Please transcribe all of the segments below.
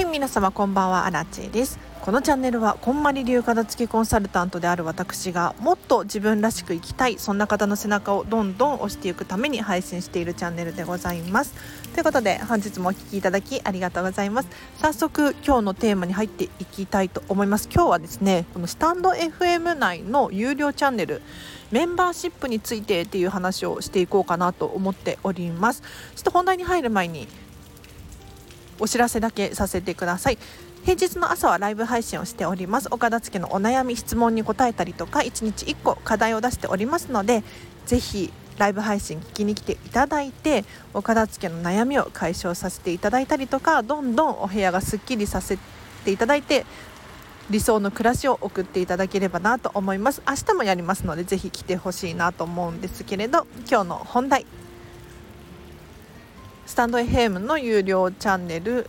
はい皆様こんばんはアラチェです。このチャンネルはこんまり流片付けコンサルタントである私がもっと自分らしく生きたいそんな方の背中をどんどん押していくために配信しているチャンネルでございます。ということで本日もお聴きいただきありがとうございます。早速今日のテーマに入っていきたいと思います。今日はですねこのスタンド FM 内の有料チャンネルメンバーシップについてっていう話をしていこうかなと思っております。ちょっと本題に入る前にお知らせだけさせてください。平日の朝はライブ配信をしております。岡田付のお悩み質問に答えたりとか1日1個課題を出しておりますのでぜひライブ配信聞きに来ていただいて岡田付の悩みを解消させていただいたりとかどんどんお部屋がすっきりさせていただいて理想の暮らしを送っていただければなと思います。明日もやりますのでぜひ来てほしいなと思うんですけれど今日の本題。スタンド FM の有料チャンネル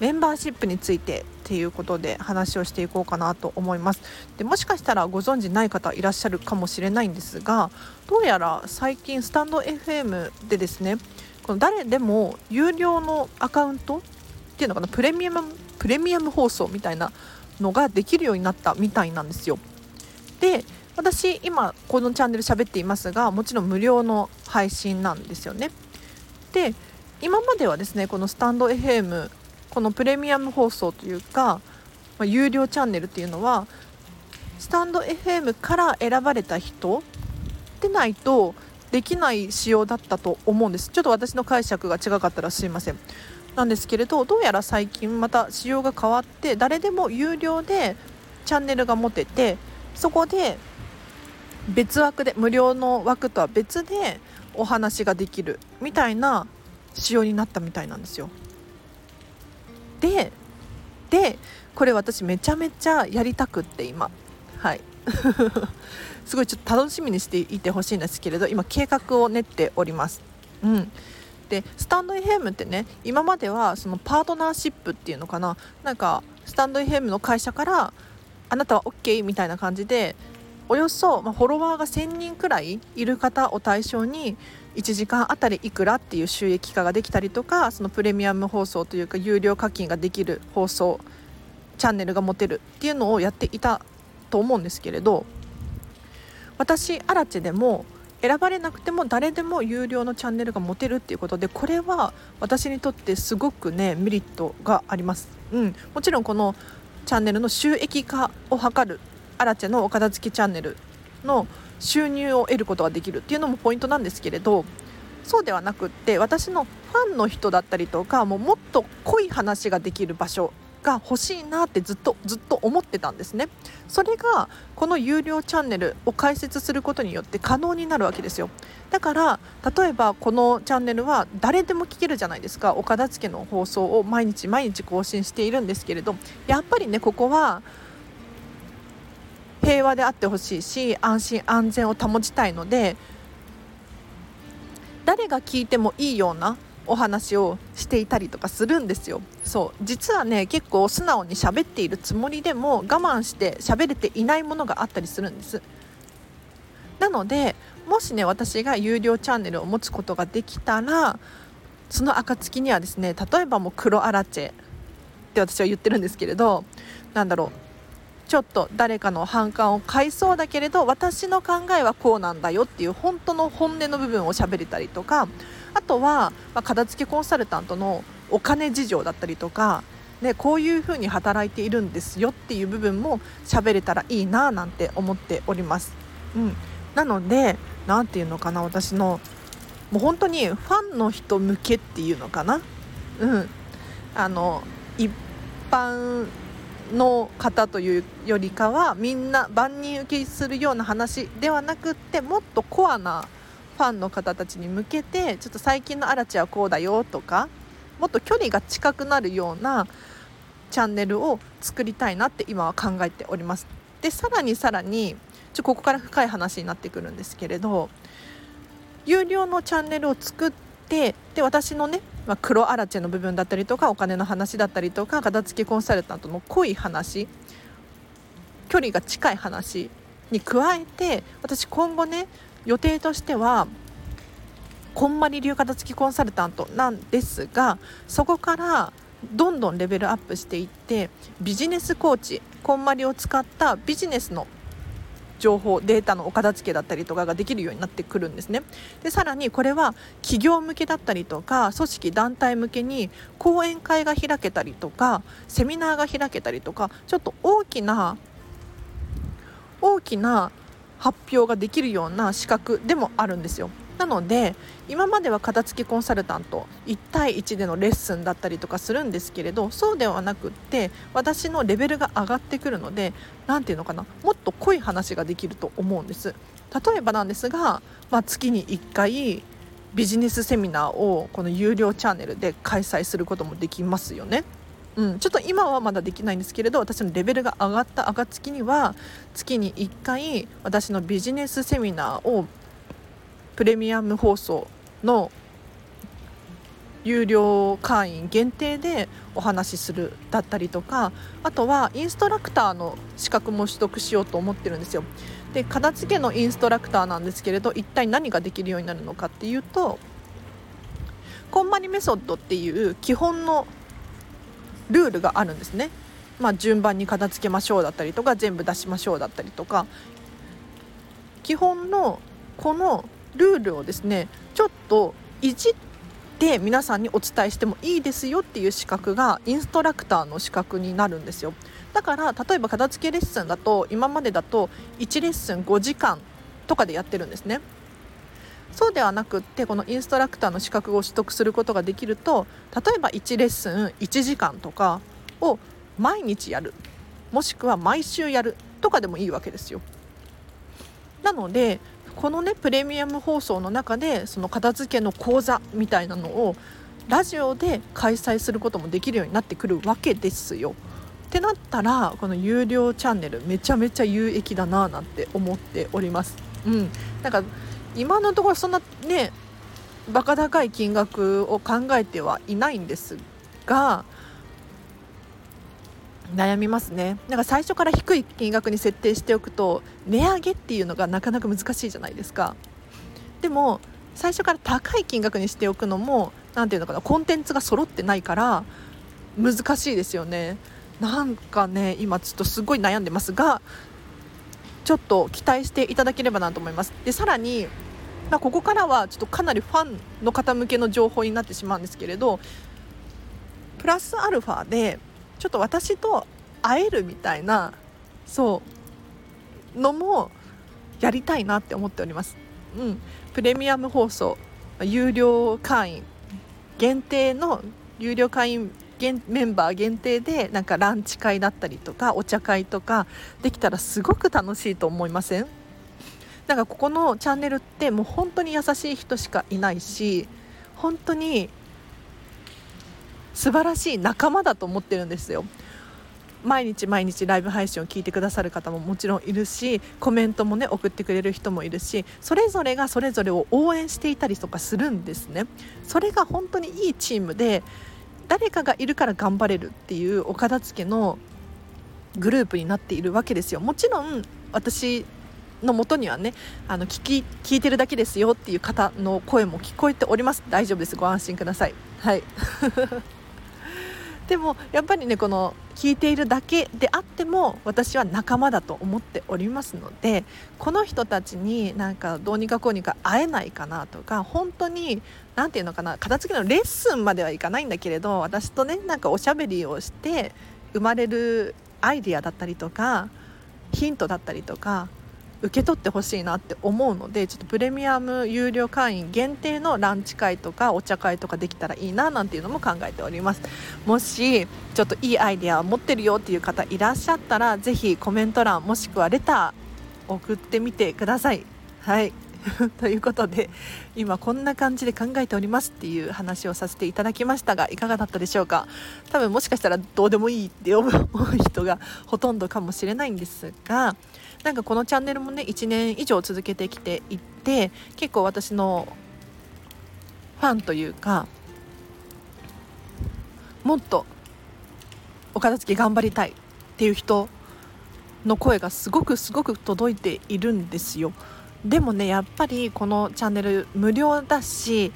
メンバーシップについてっていうことで話をしていこうかなと思います。でもしかしたらご存知ない方いらっしゃるかもしれないんですがどうやら最近スタンド FM でですねこの誰でも有料のアカウントっていうのかなプレミアムプレミアム放送みたいなのができるようになったみたいなんですよ。で私今このチャンネル喋っていますがもちろん無料の配信なんですよね。で今まではですねこのスタンド FM このプレミアム放送というか、まあ、有料チャンネルっていうのはスタンド FM から選ばれた人でないとできない仕様だったと思うんです。ちょっと私の解釈が違かったらすいません。なんですけれどどうやら最近また仕様が変わって誰でも有料でチャンネルが持ててそこで別枠で無料の枠とは別でお話ができるみたいな仕様になったみたいなんですよ。ででこれ私めちゃめちゃやりたくって今はい すごいちょっと楽しみにしていてほしいんですけれど今計画を練っております。うんでスタンド FM ってね今まではそのパートナーシップっていうのかななんかスタンド FM の会社からあなたは OK みたいな感じでおよそ、ま、フォロワーが1000人くらいいる方を対象に1時間あたりいくらっていう収益化ができたりとかそのプレミアム放送というか有料課金ができる放送チャンネルが持てるっていうのをやっていたと思うんですけれど私アラチェでも選ばれなくても誰でも有料のチャンネルが持てるっていうことでこれは私にとってすごくねメリットがあります、うん、もちろんこのチャンネルの収益化を図るアラチェのお片付けチャンネルの収入を得ることができるっていうのもポイントなんですけれどそうではなくって私のファンの人だったりとかもうもっと濃い話ができる場所が欲しいなってずっとずっと思ってたんですね。それがこの有料チャンネルを開設することによって可能になるわけですよ。だから例えばこのチャンネルは誰でも聞けるじゃないですか。岡田付の放送を毎日毎日更新しているんですけれどやっぱりねここは平和であってほしいし安心安全を保ちたいので誰が聞いてもいいようなお話をしていたりとかするんですよ。そう。実はね結構素直に喋っているつもりでも我慢して喋れていないものがあったりするんです。なのでもしね私が有料チャンネルを持つことができたらその暁にはですね例えばもう黒アラチェって私は言ってるんですけれどなんだろう。ちょっと誰かの反感を買いそうだけれど私の考えはこうなんだよっていう本当の本音の部分を喋れたりとかあとは、ま、片付けコンサルタントのお金事情だったりとか、ね、こういうふうに働いているんですよっていう部分も喋れたらいいななんて思っております。うん、なので何て言うのかな私のもう本当にファンの人向けっていうのかな、うん、あの一般の方というよりかはみんな万人受けするような話ではなくってもっとコアなファンの方たちに向けてちょっと最近のアラチはこうだよとかもっと距離が近くなるようなチャンネルを作りたいなって今は考えております。でさらにさらにちょここから深い話になってくるんですけれど有料のチャンネルを作ってで私のねまあ、黒アラチェの部分だったりとかお金の話だったりとか片付けコンサルタントの濃い話距離が近い話に加えて私今後ね予定としてはこんまり流片付きコンサルタントなんですがそこからどんどんレベルアップしていってビジネスコーチこんまりを使ったビジネスの情報データのお片付けだったりとかができるようになってくるんですね。でさらにこれは企業向けだったりとか組織団体向けに講演会が開けたりとかセミナーが開けたりとかちょっと大きな大きな発表ができるような資格でもあるんですよ。なので今までは片付きコンサルタント1対1でのレッスンだったりとかするんですけれどそうではなくって私のレベルが上がってくるので何て言うのかなもっと濃い話ができると思うんです例えばなんですが、まあ、月に1回ビジネスセミナーをこの有料チャンネルで開催することもできますよね。うん、ちょっと今はまだできないんですけれど私のレベルが上がった暁には月に1回私のビジネスセミナーをプレミアム放送の有料会員限定でお話しするだったりとかあとはインストラクターの資格も取得しようと思ってるんですよ。で片付けのインストラクターなんですけれど一体何ができるようになるのかっていうとコンマニメソッドっていう基本のルールがあるんですね。まあ、順番に片付けましょうだったりとか全部出しましょうだったりとか。基本のこのルールをですねちょっといじって皆さんにお伝えしてもいいですよっていう資格がインストラクターの資格になるんですよ。だから例えば片付けレッスンだと今までだと1レッスン5時間とかでやってるんですね。そうではなくってこのインストラクターの資格を取得することができると例えば1レッスン1時間とかを毎日やる。もしくは毎週やるとかでもいいわけですよ。なのでこのねプレミアム放送の中でその片付けの講座みたいなのをラジオで開催することもできるようになってくるわけですよ。ってなったらこの有料チャンネルめちゃめちゃ有益だななんて思っております。うん、なんか今のところそんなねバカ高い金額を考えてはいないんですが悩みますね。なんか最初から低い金額に設定しておくと値上げっていうのがなかなか難しいじゃないですか。でも最初から高い金額にしておくのも何ていうのかなコンテンツが揃ってないから難しいですよね。なんかね今ちょっとすごい悩んでますがちょっと期待していただければなと思います。でさらにまあ、ここからはちょっとかなりファンの方向けの情報になってしまうんですけれどプラスアルファでちょっと私と会えるみたいなそうのもやりたいなって思っております。うん、プレミアム放送有料会員限定の有料会員メンバー限定でなんかランチ会だったりとかお茶会とかできたらすごく楽しいと思いません？なんかここのチャンネルってもう本当に優しい人しかいないし本当に素晴らしい仲間だと思ってるんですよ。毎日毎日ライブ配信を聞いてくださる方ももちろんいるしコメントもね送ってくれる人もいるしそれぞれがそれぞれを応援していたりとかするんですね。それが本当にいいチームで誰かがいるから頑張れるっていうお片付けのグループになっているわけですよ。もちろん私のもとにはねあの聞き聞いてるだけですよっていう方の声も聞こえております。大丈夫です。ご安心ください。はい。でもやっぱりねこの聞いているだけであっても私は仲間だと思っておりますのでこの人たちになんかどうにかこうにか会えないかなとか本当に何て言うのかな片付けのレッスンまではいかないんだけれど私とねなんかおしゃべりをして生まれるアイディアだったりとかヒントだったりとか受け取ってほしいなって思うのでちょっとプレミアム有料会員限定のランチ会とかお茶会とかできたらいいななんていうのも考えております。もしちょっといいアイデアを持ってるよっていう方いらっしゃったらぜひコメント欄もしくはレター送ってみてください。はい。ということで今こんな感じで考えておりますっていう話をさせていただきましたがいかがだったでしょうか？多分もしかしたらどうでもいいって思う人がほとんどかもしれないんですがなんかこのチャンネルもね1年以上続けてきていて結構私のファンというかもっとお片付け頑張りたいっていう人の声がすごくすごく届いているんですよ。でもねやっぱりこのチャンネル無料だし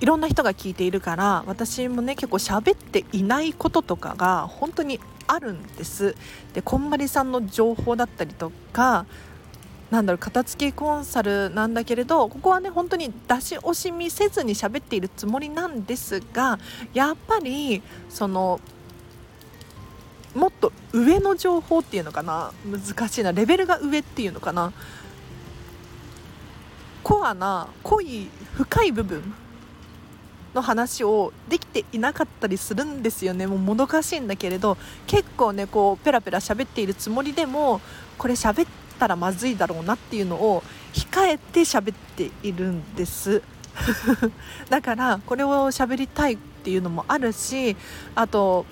いろんな人が聞いているから私もね結構喋っていないこととかが本当にあるんです。でこんまりさんの情報だったりとかなんだろう片付けコンサルなんだけれどここはね本当に出し惜しみせずに喋っているつもりなんですがやっぱりそのもっと上の情報っていうのかな？難しいな。レベルが上っていうのかな？コアな濃い深い部分の話をできていなかったりするんですよね。もうもどかしいんだけれど結構ねこうペラペラ喋っているつもりでもこれ喋ったらまずいだろうなっていうのを控えて喋っているんです。だからこれを喋りたいっていうのもあるしあと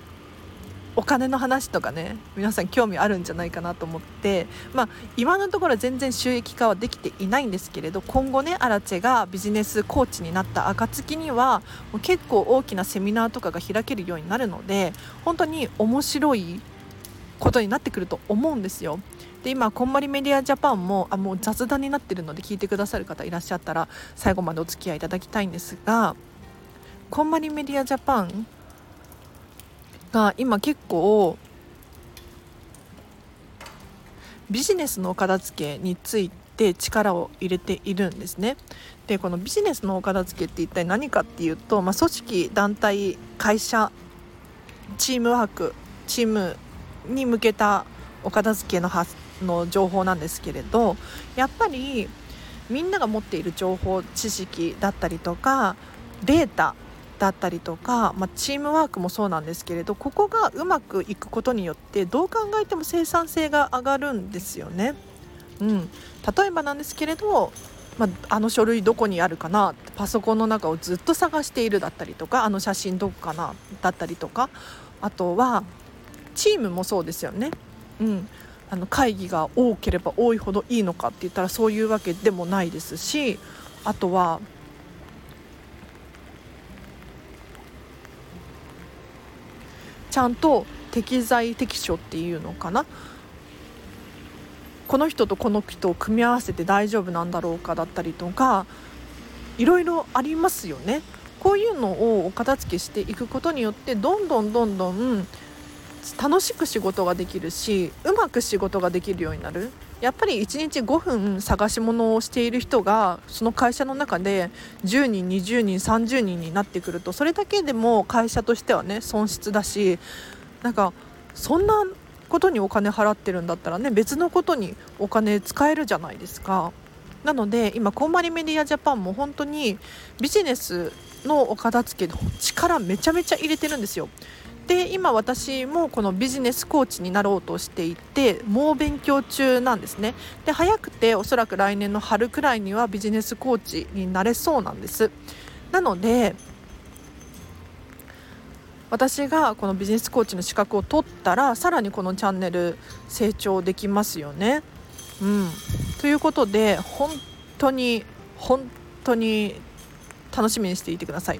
お金の話とかね皆さん興味あるんじゃないかなと思ってまあ今のところ全然収益化はできていないんですけれど今後ねアラチェがビジネスコーチになった暁にはもう結構大きなセミナーとかが開けるようになるので本当に面白いことになってくると思うんですよ。で今こんまりメディアジャパンもあもう雑談になってるので聞いてくださる方いらっしゃったら最後までお付き合いいただきたいんですがこんまりメディアジャパンが今結構ビジネスのお片付けについて力を入れているんですね。でこのビジネスのお片付けって一体何かっていうと、まあ、組織団体会社チームワークチームに向けたお片付けのの情報なんですけれどやっぱりみんなが持っている情報知識だったりとかデータだったりとか、まあ、チームワークもそうなんですけれどここがうまくいくことによってどう考えても生産性が上がるんですよね。うん、例えばなんですけれど、まあ、あの書類どこにあるかなパソコンの中をずっと探しているだったりとかあの写真どこかなだったりとかあとはチームもそうですよね。うん、あの会議が多ければ多いほどいいのかって言ったらそういうわけでもないですしあとはちゃんと適材適所っていうのかな？この人とこの人を組み合わせて大丈夫なんだろうかだったりとかいろいろありますよね。こういうのをお片付けしていくことによってどんどんどんどん楽しく仕事ができるしうまく仕事ができるようになるやっぱり1日5分探し物をしている人がその会社の中で10人20人30人になってくるとそれだけでも会社としてはね損失だしなんかそんなことにお金払ってるんだったらね別のことにお金使えるじゃないですか。なので今こんまりメディアジャパンも本当にビジネスのお片付けの力めちゃめちゃ入れてるんですよ。で今私もこのビジネスコーチになろうとしていて猛勉強中なんですねで早くておそらく来年の春くらいにはビジネスコーチになれそうなんですなので私がこのビジネスコーチの資格を取ったらさらにこのチャンネル成長できますよね。うん、ということで本当に本当に楽しみにしていてください。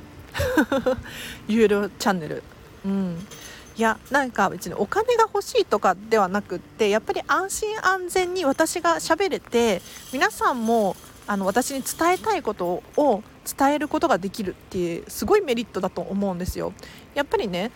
有料チャンネルうん、いやなんか別にお金が欲しいとかではなくってやっぱり安心安全に私が喋れて皆さんもあの私に伝えたいことを伝えることができるっていうすごいメリットだと思うんですよ。やっぱりね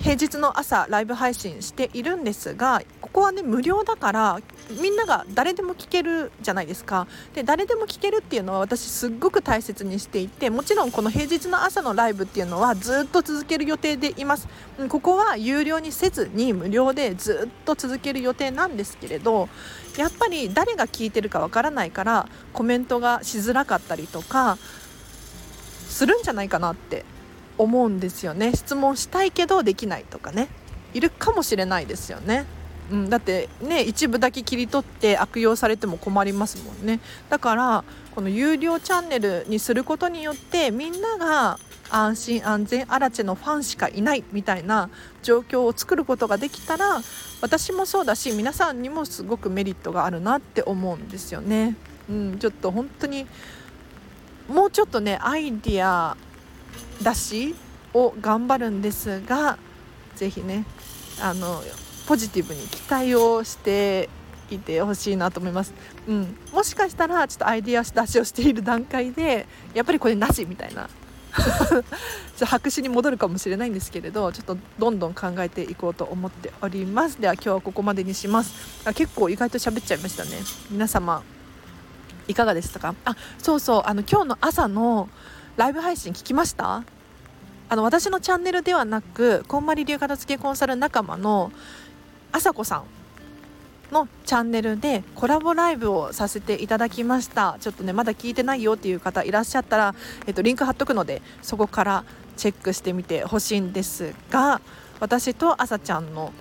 平日の朝ライブ配信しているんですがこはね無料だからみんなが誰でも聞けるじゃないですか。で誰でも聞けるっていうのは私すっごく大切にしていてもちろんこの平日の朝のライブっていうのはずっと続ける予定でいます。ここは有料にせずに無料でずっと続ける予定なんですけれどやっぱり誰が聞いてるかわからないからコメントがしづらかったりとかするんじゃないかなって思うんですよね。質問したいけどできないとかね。いるかもしれないですよね。うん、だってね一部だけ切り取って悪用されても困りますもんねだからこの有料チャンネルにすることによってみんなが安心安全アラチェのファンしかいないみたいな状況を作ることができたら私もそうだし皆さんにもすごくメリットがあるなって思うんですよね。うん、ちょっと本当にもうちょっとねアイディア出しを頑張るんですがぜひねあのポジティブに期待をしていてほしいなと思います、うん、もしかしたらちょっとアイディア出しをしている段階でやっぱりこれなしみたいな。ちょ白紙に戻るかもしれないんですけれどちょっとどんどん考えていこうと思っております。では今日はここまでにします。あ結構意外と喋っちゃいましたね。皆様いかがでしたか？あそうそう。あの今日の朝のライブ配信聞きました？あの私のチャンネルではなくこんまり流片付けコンサル仲間のあさこさんのチャンネルでコラボライブをさせていただきました。ちょっとねまだ聞いてないよっていう方いらっしゃったら、えっと、リンク貼っとくのでそこからチェックしてみてほしいんですが私とあさちゃんの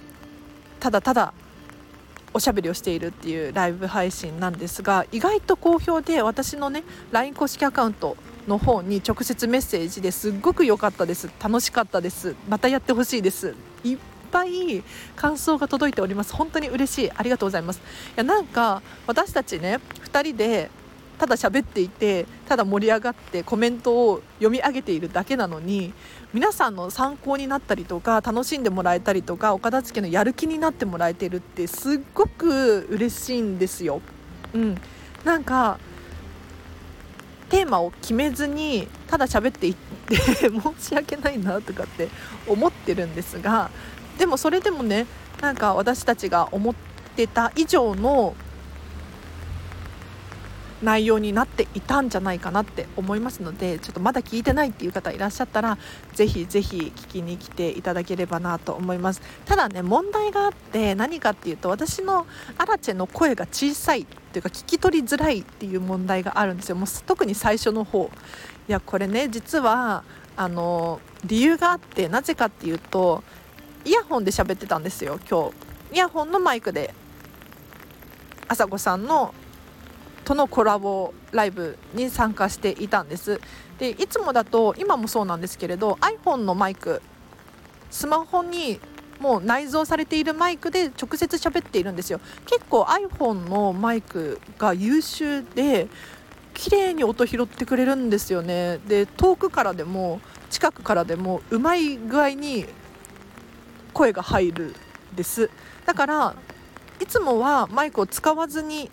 ただただおしゃべりをしているっていうライブ配信なんですが意外と好評で私のね LINE 公式アカウントの方に直接メッセージですっごく良かったです。楽しかったです。またやってほしいです。いっぱい感想が届いております。本当に嬉しい。ありがとうございます。いやなんか私たちね2人でただ喋っていてただ盛り上がってコメントを読み上げているだけなのに皆さんの参考になったりとか楽しんでもらえたりとかお片付けのやる気になってもらえてるってすっごく嬉しいんですよ。うん、なんかテーマを決めずにただ喋っていって 申し訳ないなとかって思ってるんですがでもそれでもねなんか私たちが思ってた以上の内容になっていたんじゃないかなって思いますのでちょっとまだ聞いてないっていう方いらっしゃったらぜひぜひ聞きに来ていただければなと思います。ただね問題があって何かっていうと私のアラチェの声が小さいっていうか聞き取りづらいっていう問題があるんですよ。もう特に最初の方。いやこれね実はあの理由があってなぜかっていうとイヤホンで喋ってたんですよ今日。イヤホンのマイクで。朝子さんのとのコラボライブに参加していたんです。でいつもだと今もそうなんですけれど iPhone のマイクスマホにもう内蔵されているマイクで直接喋っているんですよ。結構 iPhone のマイクが優秀で綺麗に音拾ってくれるんですよね。で遠くからでも近くからでもうまい具合に声が入るですだからいつもはマイクを使わずに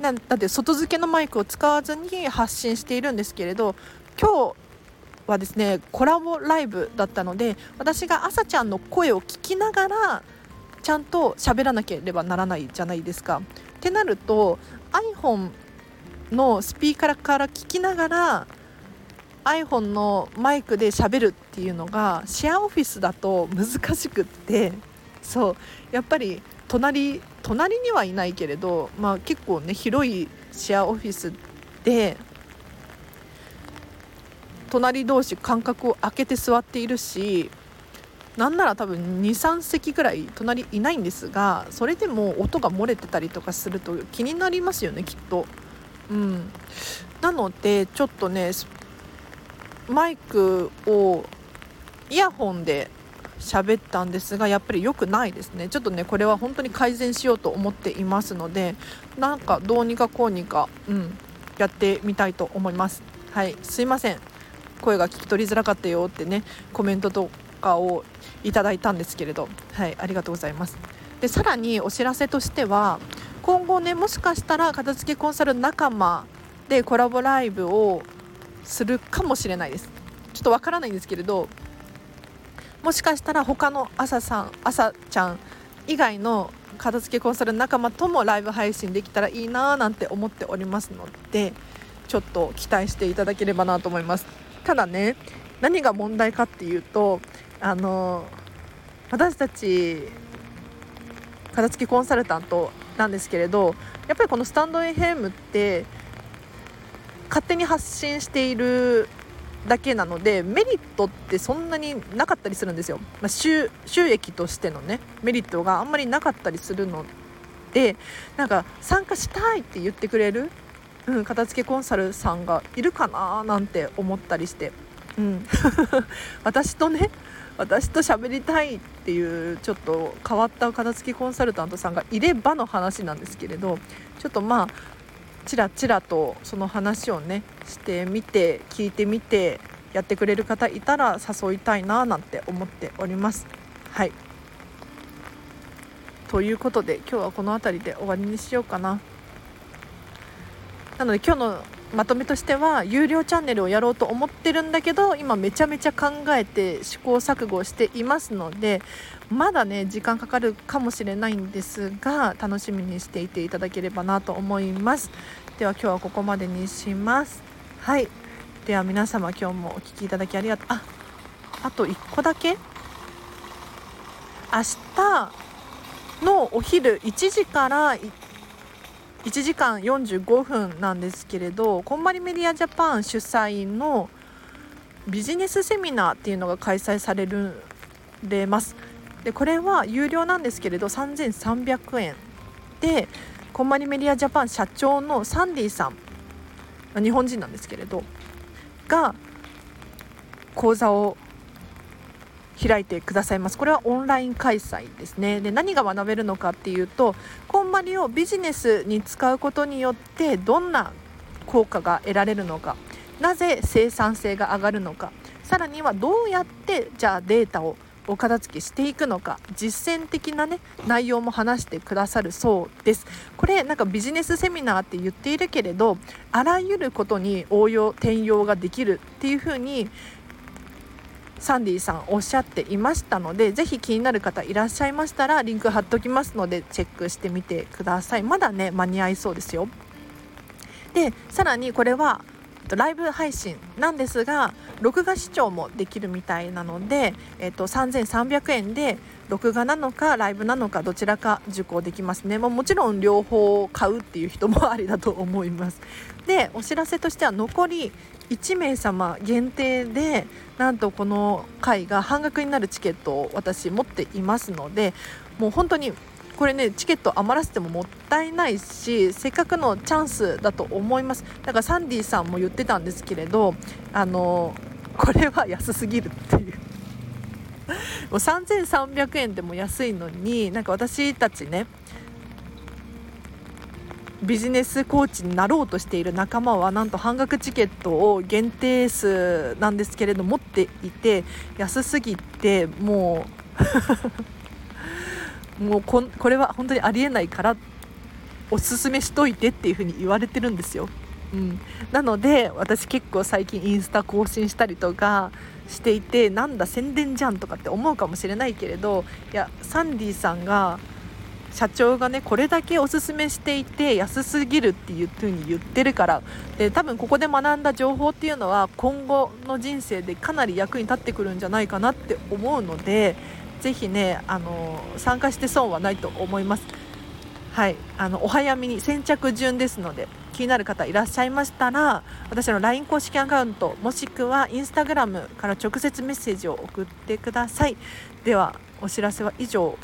なんだって外付けのマイクを使わずに発信しているんですけれど今日はですねコラボライブだったので私が朝ちゃんの声を聞きながらちゃんと喋らなければならないじゃないですか。ってなると iPhone のスピーカーから聞きながら iPhone のマイクで喋るっていうのがシェアオフィスだと難しくってそうやっぱり隣隣にはいないけれど、まあ、結構ね広いシェアオフィスで隣同士間隔を空けて座っているしなんなら多分23席ぐらい隣いないんですがそれでも音が漏れてたりとかすると気になりますよねきっと。うん、なのでちょっとねマイクをイヤホンで喋ったんですがやっぱり良くないですね。ちょっとねこれは本当に改善しようと思っていますのでなんかどうにかこうにか、うん、やってみたいと思います。はいすいません。声が聞き取りづらかったよってねコメントとかをいただいたんですけれど。はいありがとうございます。でさらにお知らせとしては今後ねもしかしたら片付けコンサル仲間でコラボライブをするかもしれないです。ちょっとわからないんですけれどもしかしたら他の朝さん朝ちゃん以外の片付けコンサル仲間ともライブ配信できたらいいななんて思っておりますのでちょっと期待していただければなと思います。ただね何が問題かっていうとあの私たち片付けコンサルタントなんですけれどやっぱりこのスタンド FM って勝手に発信しているだけなのでメリットってそんなになかったりするんですよ、まあ、収益としてのねメリットがあんまりなかったりするのでなんか参加したいって言ってくれる、うん、片付けコンサルさんがいるかななんて思ったりして、うん、私とね私と喋りたいっていうちょっと変わった片付けコンサルタントさんがいればの話なんですけれどちょっとまあちらちらとその話をねしてみて聞いてみてやってくれる方いたら誘いたいななんて思っております。はいということで今日はこの辺りで終わりにしようかななので今日のまとめとしては有料チャンネルをやろうと思ってるんだけど今めちゃめちゃ考えて試行錯誤していますのでまだね時間かかるかもしれないんですが楽しみにしていていただければなと思います。では今日はここまでにします。はい。では皆様今日もお聴きいただきありがとう。ああと1個だけ。明日のお昼1時から1時間45分なんですけれどこんまりメディアジャパン主催のビジネスセミナーっていうのが開催されるれます。でこれは有料なんですけれど3300円。でこんまりメディアジャパン社長のサンディさん日本人なんですけれどが講座を開いてくださいます。これはオンライン開催ですね。で何が学べるのかっていうとこんまりをビジネスに使うことによってどんな効果が得られるのかなぜ生産性が上がるのかさらにはどうやってじゃあデータをお片付けしていくのか実践的なね内容も話してくださるそうです。これなんかビジネスセミナーって言っているけれどあらゆることに応用転用ができるっていうふうにサンディさんおっしゃっていましたのでぜひ気になる方いらっしゃいましたらリンク貼っておきますのでチェックしてみてください。まだね間に合いそうですよ。でさらにこれはライブ配信なんですが録画視聴もできるみたいなので、えっと、3300円で録画なのかライブなのかどちらか受講できますね、まあ、もちろん両方買うっていう人もありだと思います。でお知らせとしては残り1名様限定でなんとこの回が半額になるチケットを私持っていますのでもう本当にこれねチケット余らせてももったいないしせっかくのチャンスだと思います。だからサンディさんも言ってたんですけれどあのこれは安すぎるっていう。もう3300円でも安いのになんか私たちねビジネスコーチになろうとしている仲間はなんと半額チケットを限定数なんですけれど持っていて安すぎてもう もうここれは本当にありえないからおすすめしといてっていう風に言われてるんですよ。うん、なので私結構最近インスタ更新したりとかしていてなんだ宣伝じゃんとかって思うかもしれないけれどいやサンディさんが社長がねこれだけおすすめしていて安すぎるっていう風に言ってるからで多分ここで学んだ情報っていうのは今後の人生でかなり役に立ってくるんじゃないかなって思うのでぜひねあの参加して損はないと思います。はい。あのお早めに先着順ですので気になる方いらっしゃいましたら私の LINE 公式アカウントもしくは Instagram から直接メッセージを送ってください。ではお知らせは以上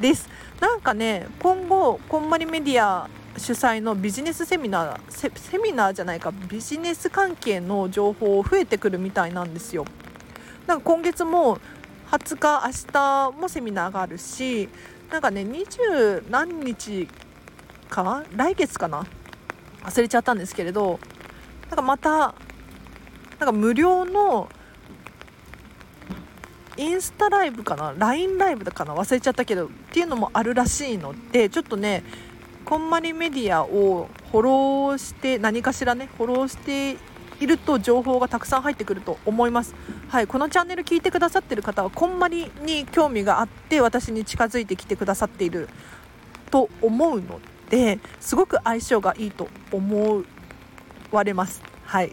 です。なんかね今後こんまりメディア主催のビジネスセミナーセミナーじゃないかビジネス関係の情報増えてくるみたいなんですよ。なんか今月も20日明日もセミナーがあるしなんかね20何日か来月かな？忘れちゃったんですけれどなんかまたなんか無料のインスタライブかな？LINE ライブだかな？忘れちゃったけどっていうのもあるらしいのでちょっとねこんまりメディアをフォローして何かしらねフォローしていると情報がたくさん入ってくると思います。はい、このチャンネル聞いてくださってる方はこんまりに興味があって私に近づいてきてくださっていると思うのですごく相性がいいと思われます。はい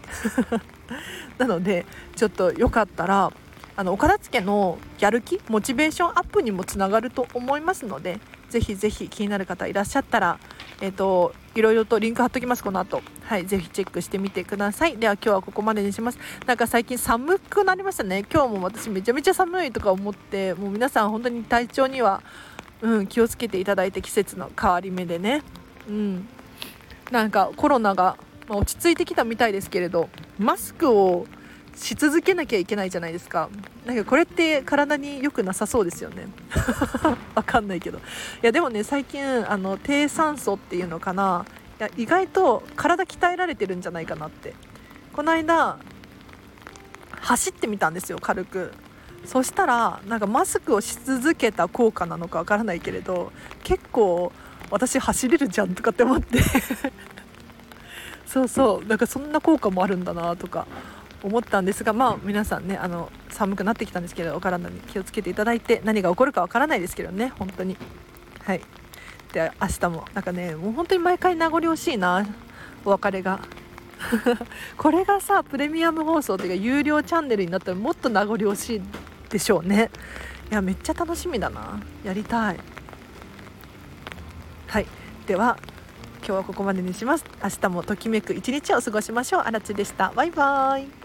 なのでちょっとよかったらあのお片付けのやる気モチベーションアップにもつながると思いますのでぜひぜひ気になる方いらっしゃったら、えーと、いろいろとリンク貼っときますこの後。はいぜひチェックしてみてください。では今日はここまでにします。なんか最近寒くなりましたね。今日も私めちゃめちゃ寒いとか思ってもう皆さん本当に体調には、うん、気をつけていただいて季節の変わり目でね。うん。なんかコロナが、まあ、落ち着いてきたみたいですけれどマスクをし続けなきゃいけないじゃないですか。なんかこれって体に良くなさそうですよね。わかんないけど。いやでもね最近あの低酸素っていうのかな。いや意外と体鍛えられてるんじゃないかなって。この間走ってみたんですよ軽く。そしたらなんかマスクをし続けた効果なのかわからないけれど結構私走れるじゃんとかって思って。そうそう。なんかそんな効果もあるんだなとか思ったんですがまあ皆さんねあの寒くなってきたんですけどお体に気をつけていただいて何が起こるかわからないですけどね本当に。はい。で明日もなんかねもう本当に毎回名残惜しいなお別れが。これがさプレミアム放送っていうか有料チャンネルになったらもっと名残惜しいでしょうね。いやめっちゃ楽しみだな。やりたい。はい。では今日はここまでにします。明日もときめく一日を過ごしましょう。あらでした。バイバイ。